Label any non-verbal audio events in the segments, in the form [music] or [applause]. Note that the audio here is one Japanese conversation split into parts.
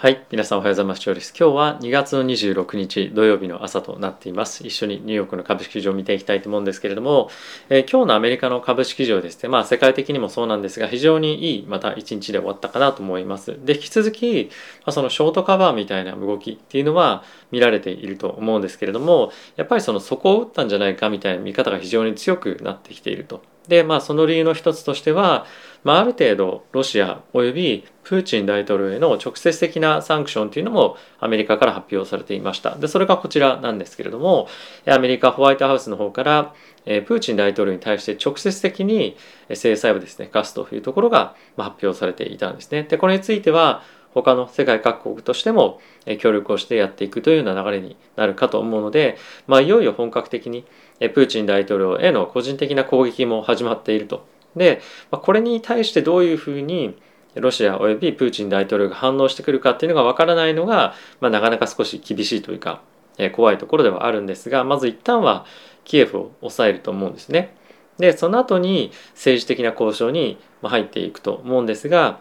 はい。皆さんおはようございます。今日は2月の26日土曜日の朝となっています。一緒にニューヨークの株式市場を見ていきたいと思うんですけれども、えー、今日のアメリカの株式市場ですね、まあ世界的にもそうなんですが、非常にいいまた一日で終わったかなと思います。で、引き続き、まあ、そのショートカバーみたいな動きっていうのは見られていると思うんですけれども、やっぱりその底を打ったんじゃないかみたいな見方が非常に強くなってきていると。で、まあその理由の一つとしては、まあ、ある程度ロシアおよびプーチン大統領への直接的なサンクションというのもアメリカから発表されていました。で、それがこちらなんですけれども、アメリカホワイトハウスの方から、プーチン大統領に対して直接的に制裁をですね、課すというところが発表されていたんですね。で、これについては、他の世界各国としても協力をしてやっていくというような流れになるかと思うので、まあ、いよいよ本格的にプーチン大統領への個人的な攻撃も始まっているとで、まあ、これに対してどういうふうにロシアおよびプーチン大統領が反応してくるかっていうのがわからないのが、まあ、なかなか少し厳しいというか、え、怖いところではあるんですがまず一旦はキエフを抑えると思うんですね。でその後に政治的な交渉に入っていくと思うんですが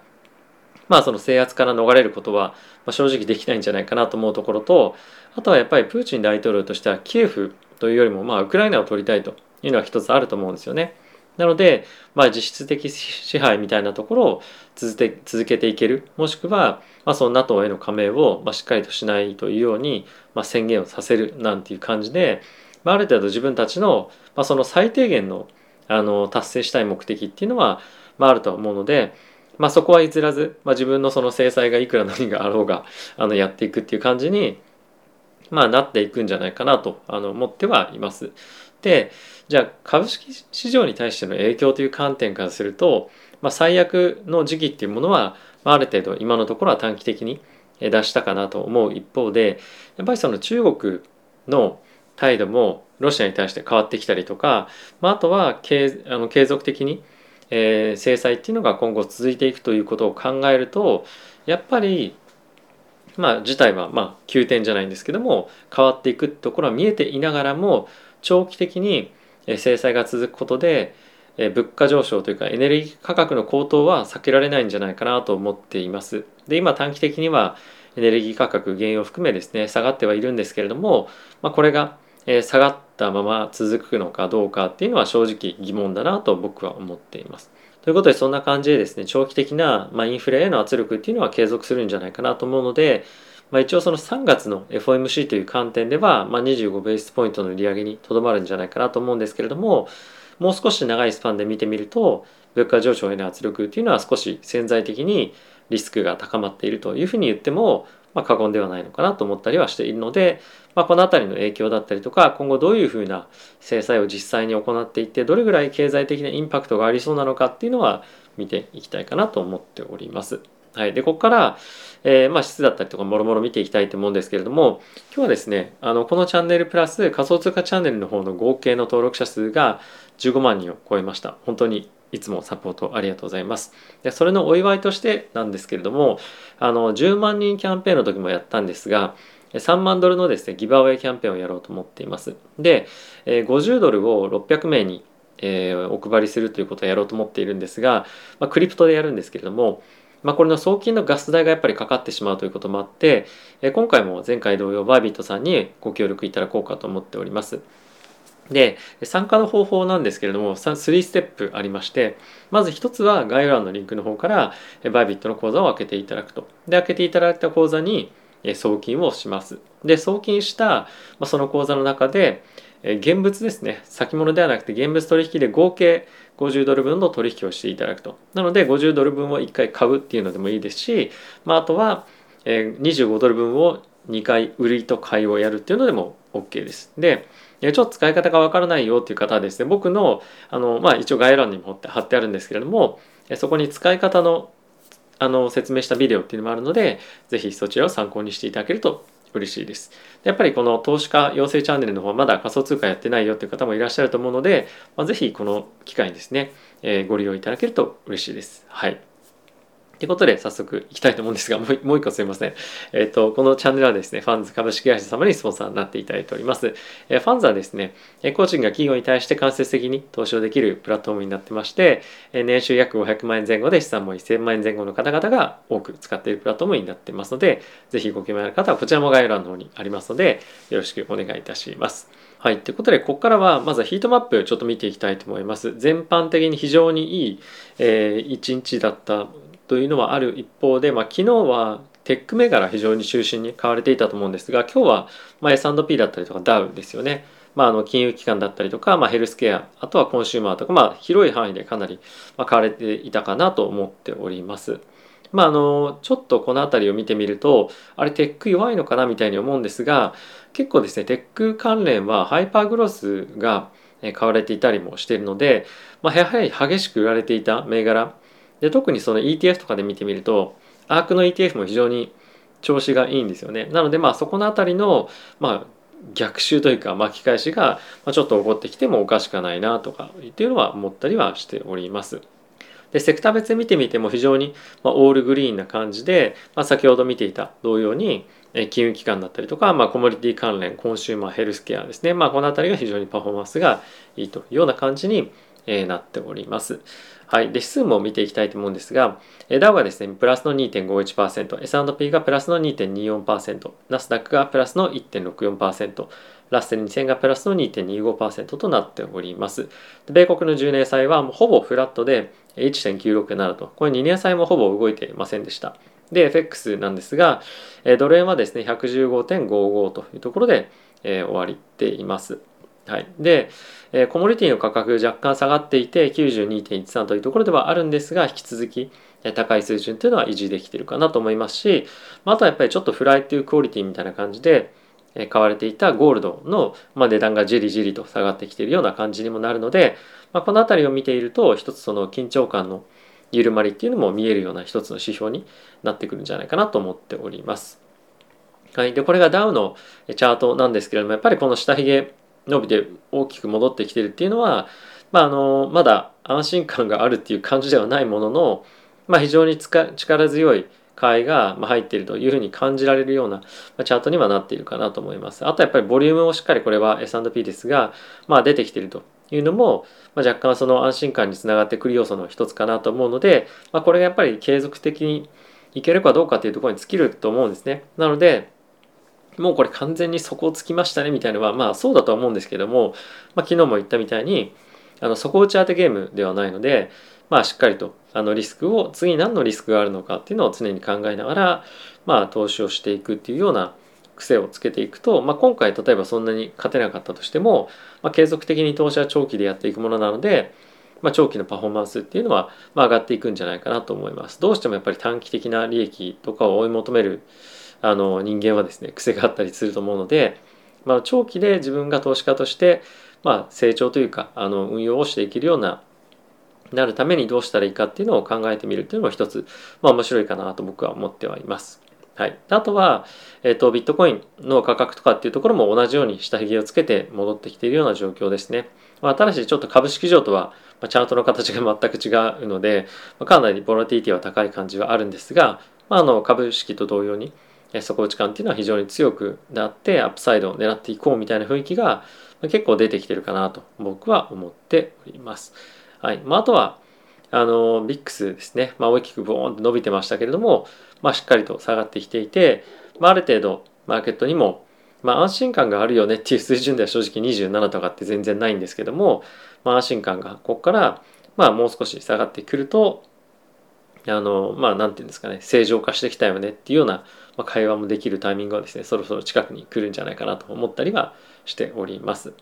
まあその制圧から逃れることは正直できないんじゃないかなと思うところとあとはやっぱりプーチン大統領としてはキエフというよりもまあウクライナを取りたいというのは一つあると思うんですよね。なので、まあ、実質的支配みたいなところを続けていけるもしくは、まあ、その NATO への加盟を、まあ、しっかりとしないというように、まあ、宣言をさせるなんていう感じで、まあ、ある程度自分たちの、まあ、その最低限のあの達成したい目的っていうのは、まあ、あるとは思うので、まあ、そこは譲らず、まあ、自分のその制裁がいくら何があろうが [laughs] あのやっていくっていう感じに、まあ、なっていくんじゃないかなとあの思ってはいます。でじゃあ株式市場に対しての影響という観点からすると、まあ、最悪の時期っていうものは、まあ、ある程度今のところは短期的に出したかなと思う一方でやっぱりその中国の態度もロシアに対して変わってきたりとか、まあ、あとは継あの継続的に、えー、制裁っていうのが今後続いていくということを考えるとやっぱりまあ事態はまあ急転じゃないんですけども変わっていくところは見えていながらも長期的に制裁が続くことで物価上昇というかエネルギー価格の高騰は避けられないんじゃないかなと思っています。で今短期的にはエネルギー価格原油を含めですね下がってはいるんですけれども、まあ、これが下がってたまま続くのかどうかっていうのは正直疑問だなと僕は思っています。ということでそんな感じでですね長期的な、ま、インフレへの圧力っていうのは継続するんじゃないかなと思うのでまあ、一応その3月の FOMC という観点では、ま、25ベースポイントの利上げにとどまるんじゃないかなと思うんですけれどももう少し長いスパンで見てみると物価上昇への圧力というのは少し潜在的にリスクが高まっているというふうに言っても、まあ、過言ではないのかなと思ったりはしているので、まあ、この辺りの影響だったりとか今後どういうふうな制裁を実際に行っていってどれぐらい経済的なインパクトがありそうなのかっていうのは見ていきたいかなと思っております。はい、でここから、えー、まあ、質だったりとかもろもろ見ていきたいと思うんですけれども今日はですねあのこのチャンネルプラス仮想通貨チャンネルの方の合計の登録者数が15万人を超えました本当にいつもサポートありがとうございますでそれのお祝いとしてなんですけれどもあの10万人キャンペーンの時もやったんですが3万ドルのですねギバーウェイキャンペーンをやろうと思っていますで50ドルを600名にえー、お配りするということをやろうと思っているんですが、まあ、クリプトでやるんですけれどもまあ、これの送金のガス代がやっぱりかかってしまうということもあって、え今回も前回同様バービットさんにご協力いただこうかと思っております。で参加の方法なんですけれども3ステップありましてまず1つは概要欄のリンクの方からバイビットの口座を開けていただくと。で開けていただいた口座に送金をします。で送金したその口座の中で現物ですね。先物ではなくて現物取引で合計50ドル分の取引をしていただくと。なので50ドル分を1回買うっていうのでもいいですし、まあ、あとは25ドル分を2回売りと買いをやるっていうのでも OK です。でちょっと使い方がわからないよっていう方はですね僕のあの、まあ、一応概要欄にも貼ってあるんですけれどもそこに使い方のあの説明したビデオっていうのもあるので是非そちらを参考にしていただけると嬉しいです。やっぱりこの投資家養成チャンネルの方まだ仮想通貨やってないよっていう方もいらっしゃると思うので、まあ、ぜひこの機会にですね、えー、ご利用いただけると嬉しいです。はい。ということで早速いきたいと思うんですが、[laughs] もうもう一個すいません。えっ、ー、と、このチャンネルはですね、ファンズ株式会社様にスポンサーになっていただいております。えー、ファンズはですね、個人が企業に対して間接的に投資をできるプラットフォームになってまして、え年収約500万円前後で資産も1000万円前後の方々が多く使っているプラットフォームになってますので、ぜひご興味ある方はこちらも概要欄の方にありますので、よろしくお願いいたします。はい。ということで、ここからはまずはヒートマップちょっと見ていきたいと思います。全般的に非常にいい、えー、1日だったというのはある一方で、まあ、昨日はテック銘柄非常に中心に買われていたと思うんですが今日はま S&P だったりとかダウですよね、まあ、あの金融機関だったりとか、まあ、ヘルスケアあとはコンシューマーとか、まあ、広い範囲でかなり買われていたかなと思っております。まあ、あのちょっとこの辺りを見てみるとあれテック弱いのかなみたいに思うんですが結構ですねテック関連はハイパーグロスが買われていたりもしているので、まあ、やはり激しく売られていた銘柄で特にその ETF とかで見てみるとアークの ETF も非常に調子がいいんですよねなのでまあそこの辺りのまあ逆襲というか巻き返しがちょっと起こってきてもおかしくないなとかっていうのは思ったりはしております。でセクター別見てみても非常に、まオールグリーンな感じで、まあ、先ほど見ていた同様に金融機関だったりとか、まあ、コモディティ関連コンシューマーヘルスケアですね、まあ、この辺りが非常にパフォーマンスがいいというような感じにえなっております。はい。で、指数も見ていきたいと思うんですが、ダウがですね、プラスの2.51%、S&P がプラスの2.24%、ナスダックがプラスの1.64%、ラッセル2000がプラスの2.25%となっております。米国の10年債はもうほぼフラットで1.967と、これ2年債もほぼ動いていませんでした。で、FX なんですが、ドル円はですね、115.55というところで、えー、終わりています。はい、で、えー、コモディティの価格若干下がっていて92.13というところではあるんですが引き続き高い水準というのは維持できてるかなと思いますし、まあ、とはやっぱりちょっとフライというクオリティみたいな感じで買われていたゴールドの、ま、値段がじりじりと下がってきているような感じにもなるので、まあ、この辺りを見ていると一つその緊張感の緩まりっていうのも見えるような一つの指標になってくるんじゃないかなと思っております。はい、でこれがダウのチャートなんですけれどもやっぱりこの下髭伸びて大きく戻ってきてるっていうのは、まあ、あのまだ安心感があるっていう感じではないものの、まあ、非常に力強い買いが入っているというふうに感じられるようなチャートにはなっているかなと思います。あとやっぱりボリュームをしっかりこれは S&P ですが、まあ、出てきているというのも、まあ、若干その安心感につながってくる要素の一つかなと思うので、まあ、これがやっぱり継続的にいけるかどうかというところに尽きると思うんですね。なので、もうこれ完全に底をつきましたねみたいなのはまあそうだとは思うんですけども、まあ、昨日も言ったみたいにあの底打ち当てゲームではないので、まあ、しっかりとあのリスクを次何のリスクがあるのかっていうのを常に考えながら、まあ、投資をしていくっていうような癖をつけていくと、まあ、今回例えばそんなに勝てなかったとしても、まあ、継続的に投資は長期でやっていくものなので、まあ、長期のパフォーマンスっていうのは、まあ、上がっていくんじゃないかなと思います。どうしてもやっぱり短期的な利益とかを追い求めるあの人間はですね癖があったりすると思うので、まあ、長期で自分が投資家として、まあ、成長というかあの運用をしていけるようななるためにどうしたらいいかっていうのを考えてみるっていうのも一つ、まあ、面白いかなと僕は思ってはいます。はい、あとは、えーと、ビットコインの価格とかっていうところも同じように下髭をつけて戻ってきているような状況ですね。まあ、ただしちょっと株式上とはまあチャートの形が全く違うので、まあかなりボラティティは高い感じはあるんですが、まあ、あの株式と同様に底打ち感っていうのは非常に強くなってアップサイドを狙っていこうみたいな雰囲気が結構出てきてるかなと僕は思っております。はいまあ、あとはあのビックスですね、まあ、大きくボーンと伸びてましたけれども、まあ、しっかりと下がってきていて、まあ、ある程度マーケットにも、まあ、安心感があるよねっていう水準では正直27とかって全然ないんですけども、まあ、安心感がここからまあもう少し下がってくるとあのまあ何て言うんですかね正常化してきたよねっていうようなま会話もできるタイミングはですねそろそろ近くに来るんじゃないかなと思ったりはしております。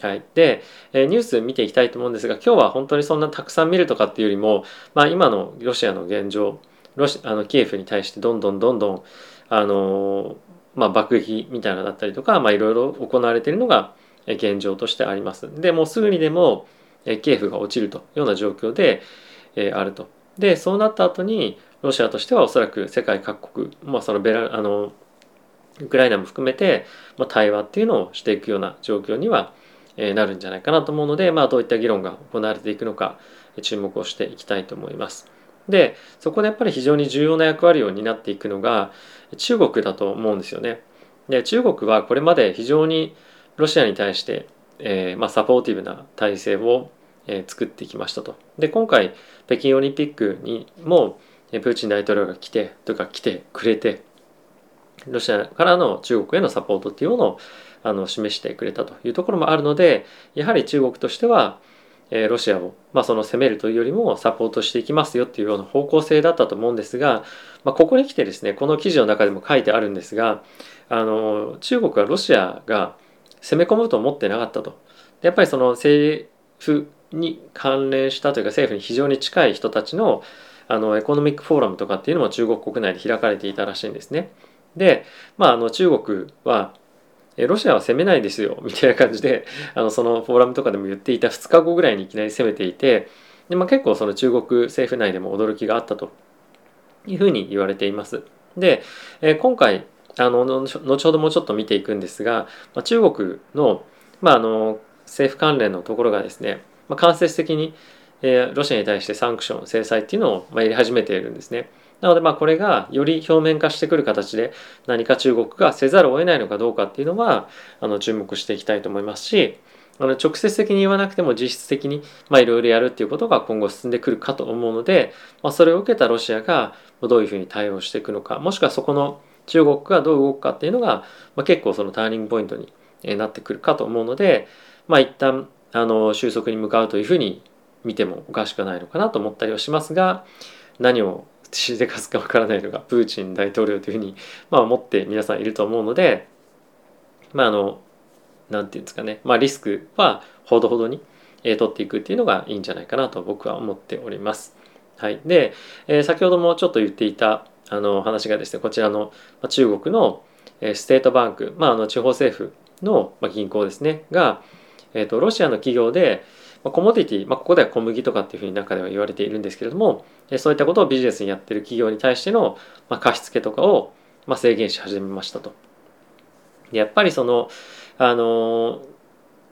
はい、で、えニュース見ていきたいと思うんですが今日は本当にそんなたくさん見るとかっていうよりも、まあ、今のロシアの現状ロシあのキエフに対してどんどんどんどんあの、まあ、爆撃みたいなだったりとか、まあ、いろいろ行われているのが現状としてあります。でもうすぐにでもキエフが落ちるというような状況で、えあると。でそうなった後にロシアとしてはおそらく世界各国、まあ、そのベラあのウクライナも含めて、まあ、対話っていうのをしていくような状況には、えー、なるんじゃないかなと思うので、まあ、どういった議論が行われていくのか注目をしていきたいと思います。でそこでやっぱり非常に重要な役割を担っていくのが中国だと思うんですよね。で中国はこれまで非常にロシアに対して、えーまあ、サポーティブな体制を、え、作ってきましたと。で今回北京オリンピックにもプーチン大統領が来てとか来てくれてロシアからの中国へのサポートっていうものをあの示してくれたというところもあるのでやはり中国としてはえロシアを、まあ、その攻めるというよりもサポートしていきますよっていうような方向性だったと思うんですが、まあ、ここに来てですねこの記事の中でも書いてあるんですがあの中国はロシアが攻め込むと思ってなかったと。やっぱりその政府に関連したというか政府に非常に近い人たちのあのエコノミックフォーラムとかっていうのも中国国内で開かれていたらしいんですね。で、まあ、あの中国はロシアは攻めないですよみたいな感じであのそのフォーラムとかでも言っていた2日後ぐらいにいきなり攻めていてで、まあ、結構その中国政府内でも驚きがあったというふうに言われています。で、え今回あの後ほどもうちょっと見ていくんですが、まあ、中国の,、まあ、あの政府関連のところがですね、まあ、間接的に、えー、ロシアに対してサンクション制裁っていうのを、まあ、やり始めているんですね。なのでまあこれがより表面化してくる形で何か中国がせざるを得ないのかどうかっていうのはあの注目していきたいと思いますしあの直接的に言わなくても実質的にいろいろやるっていうことが今後進んでくるかと思うので、まあ、それを受けたロシアがどういうふうに対応していくのかもしくはそこの中国がどう動くかっていうのが、まあ、結構そのターニングポイントになってくるかと思うのでまあ一旦あの収束に向かうというふうに見てもおかしくないのかなと思ったりはしますが何をしでかすかわからないのがプーチン大統領というふうに、まあ、思って皆さんいると思うのでまああのなんていうんですかね、まあ、リスクはほどほどに、えー、取っていくっていうのがいいんじゃないかなと僕は思っております。はい、で、えー、先ほどもちょっと言っていたあの話がですねこちらの中国のステートバンク、まあ、あの地方政府の銀行ですねが、えー、とロシアの企業でまあコモディティ、まあ、ここでは小麦とかっていうふうに中では言われているんですけれどもそういったことをビジネスにやってる企業に対してのまあ貸付とかをまあ制限し始めましたと。やっぱりそのあの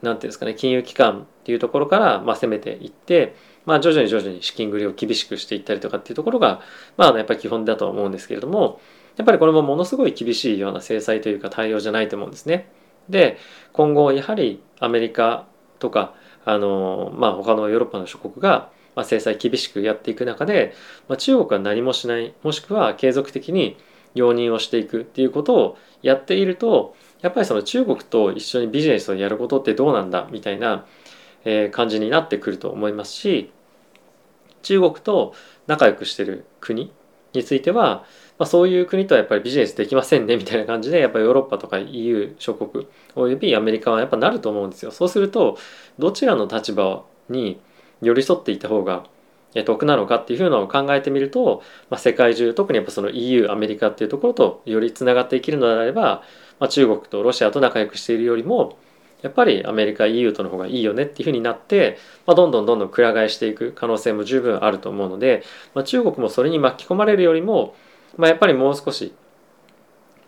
なんていうんですかね金融機関っていうところからまあ攻めていって、まあ、徐々に徐々に資金繰りを厳しくしていったりとかっていうところが、まあ、やっぱり基本だと思うんですけれどもやっぱりこれもものすごい厳しいような制裁というか対応じゃないと思うんですね。で今後やはりアメリカとかあの、まあ、他のヨーロッパの諸国がまあ、制裁厳しくやっていく中で、まあ、中国は何もしないもしくは継続的に容認をしていくっていうことをやっているとやっぱりその中国と一緒にビジネスをやることってどうなんだみたいな感じになってくると思いますし中国と仲良くしてる国については、まあ、そういう国とはやっぱりビジネスできませんねみたいな感じでやっぱりヨーロッパとか EU 諸国およびアメリカはやっぱなると思うんですよ。そうするとどちらの立場に寄り添っていた方が得なのかっていうふうのを考えてみると、まあ、世界中特にやっぱその EU アメリカっていうところとよりつながっていけるのであれば、まあ、中国とロシアと仲良くしているよりもやっぱりアメリカ EU との方がいいよねっていうふうになって、まあ、どんどんどんどんくら替えしていく可能性も十分あると思うので、まあ、中国もそれに巻き込まれるよりも、まあ、やっぱりもう少し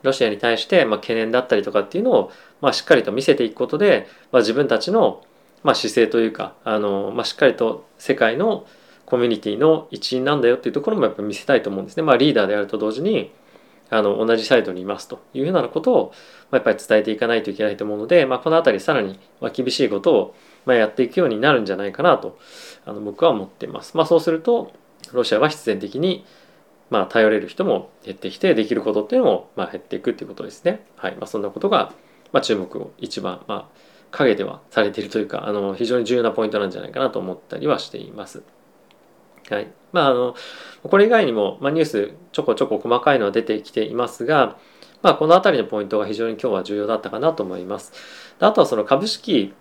ロシアに対してま懸念だったりとかっていうのをまあしっかりと見せていくことで、ま、自分たちのま、姿勢というかあの、ま、しっかりと世界のコミュニティの一員なんだよっていうところもやっぱ見せたいと思うんですね。まあ、リーダーであると同時にあの同じサイドにいますというようなことを、ま、やっぱり伝えていかないといけないと思うので、まあ、この辺りさらに厳しいことを、ま、やっていくようになるんじゃないかなとあの僕は思っています。まあ、そうするとロシアは必然的にまあ、頼れる人も減ってきてできることっていうのもまあ減っていくっていうことですね。はいまあ、そんなことがまあ注目を一番まあ陰ではされているというかあの非常に重要なポイントなんじゃないかなと思ったりはしています。はいまあ、あのこれ以外にも、まあ、ニュースちょこちょこ細かいのは出てきていますが、まあ、この辺りのポイントが非常に今日は重要だったかなと思います。あとはその株式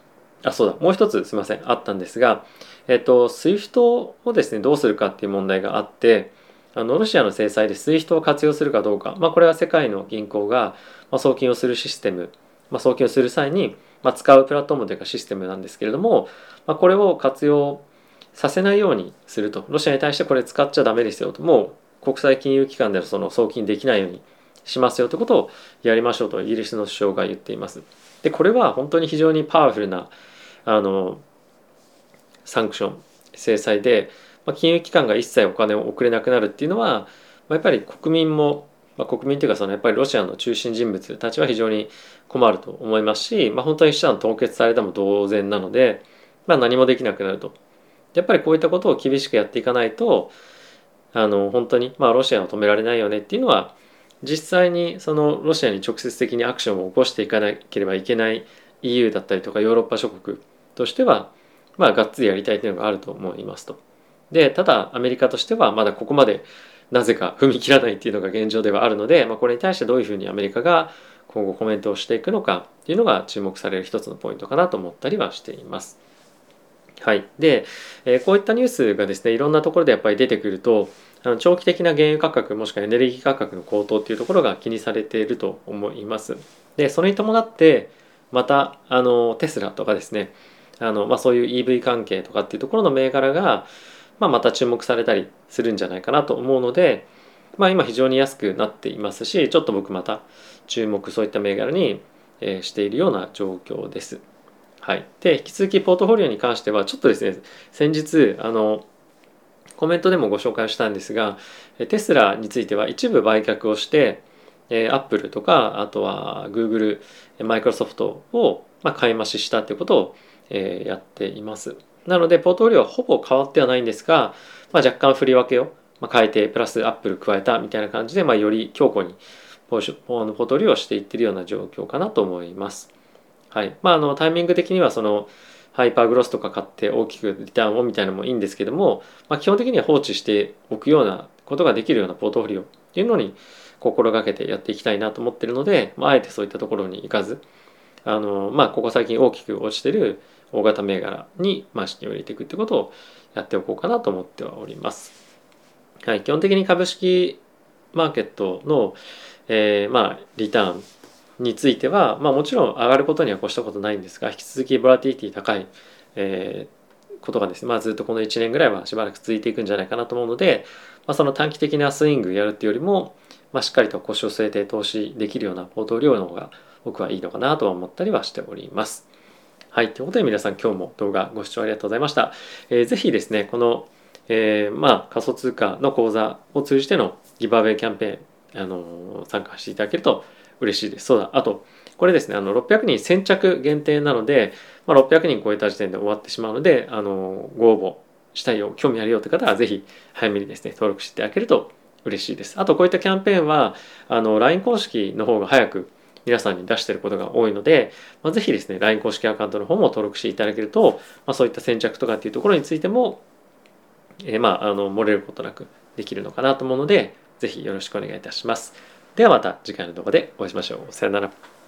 あそうだもう一つすみませんあったんですが、えっと、SWIFT をですねどうするかっていう問題があってあのロシアの制裁で SWIFT を活用するかどうか、まあ、これは世界の銀行がま送金をするシステム、まあ、送金をする際にま、使うプラットフォームというかシステムなんですけれども、ま、これを活用させないようにすると。ロシアに対してこれ使っちゃダメですよと。もう国際金融機関でのその送金できないようにしますよということをやりましょうとイギリスの首相が言っています。でこれは本当に非常にパワフルなあのサンクション制裁でまあ、金融機関が一切お金を送れなくなるっていうのは、まあ、やっぱり国民も、まあ、国民というかそのやっぱりロシアの中心人物たちは非常に困ると思いますし、まあ、本当に資産凍結されても同然なので、まあ、何もできなくなると。やっぱりこういったことを厳しくやっていかないとあの本当に、まあ、ロシアを止められないよねっていうのは実際にそのロシアに直接的にアクションを起こしていかなければいけない EU だったりとかヨーロッパ諸国としてはまあがっつりやりたいというのがあると思いますと。でただアメリカとしてはまだここまでなぜか踏み切らないっていうのが現状ではあるので、まあ、これに対してどういうふうにアメリカが今後コメントをしていくのかっていうのが注目される一つのポイントかなと思ったりはしています。はい、で、えー、こういったニュースがですねいろんなところでやっぱり出てくるとあの長期的な原油価格もしくはエネルギー価格の高騰っていうところが気にされていると思います。でそれに伴ってまたあのテスラとかですねあの、まあ、そういう EV 関係とかっていうところの銘柄が、まあ、また注目されたりするんじゃないかなと思うので、まあ、今非常に安くなっていますしちょっと僕また注目そういった銘柄に、しているような状況です。はい、で引き続きポートフォリオに関してはちょっとですね先日あのコメントでもご紹介したんですがテスラについては一部売却をしてアップルとかあとはグーグルマイクロソフトを買い増ししたということをやっていますなのでポートフォリオはほぼ変わってはないんですが、まあ、若干振り分けを変えてプラスアップル加えたみたいな感じで、まあ、より強固にポートフォリオをしていってるような状況かなと思います。はい。まあ、あのタイミング的にはそのハイパーグロスとか買って大きくリターンをみたいなのもいいんですけども、まあ、基本的には放置しておくようなことができるようなポートフォリオっていうのに心がけてやっていきたいなと思ってるので、まあ、あえてそういったところに行かずあの、まあ、ここ最近大きく落ちてる大型銘柄に、まあ、資金を入れていくってことをやっておこうかなと思ってはおります。はい、基本的に株式マーケットの、えー、まあリターンについては、まあ、もちろん上がることには越したことないんですが引き続きボラティティ高い、えー、ことがですね、まあ、ずっとこの1年ぐらいはしばらく続いていくんじゃないかなと思うので、まあ、その短期的なスイングやるっていうよりも、まあ、しっかりと腰を据えて投資できるようなポートフォリオの方が僕はいいのかなとは思ったりはしております。はい。ということで皆さん今日も動画ご視聴ありがとうございました。えー、ぜひですね、この、えー、まあ仮想通貨の講座を通じてのギバーウェイキャンペーン、あのー、参加していただけると嬉しいです。そうだ。あと、これですね、あの、600人先着限定なので、まあ、600人超えた時点で終わってしまうので、あの、ご応募したいよ、興味あるよって方は、ぜひ早めにですね、登録していただけると嬉しいです。あと、こういったキャンペーンは、あの、LINE 公式の方が早く皆さんに出してることが多いので、まあ、ぜひですね、LINE 公式アカウントの方も登録していただけると、まあ、そういった先着とかっていうところについても、えー、まあ、あの、漏れることなくできるのかなと思うので、ぜひよろしくお願いいたします。ではまた次回の動画でお会いしましょう。さよなら。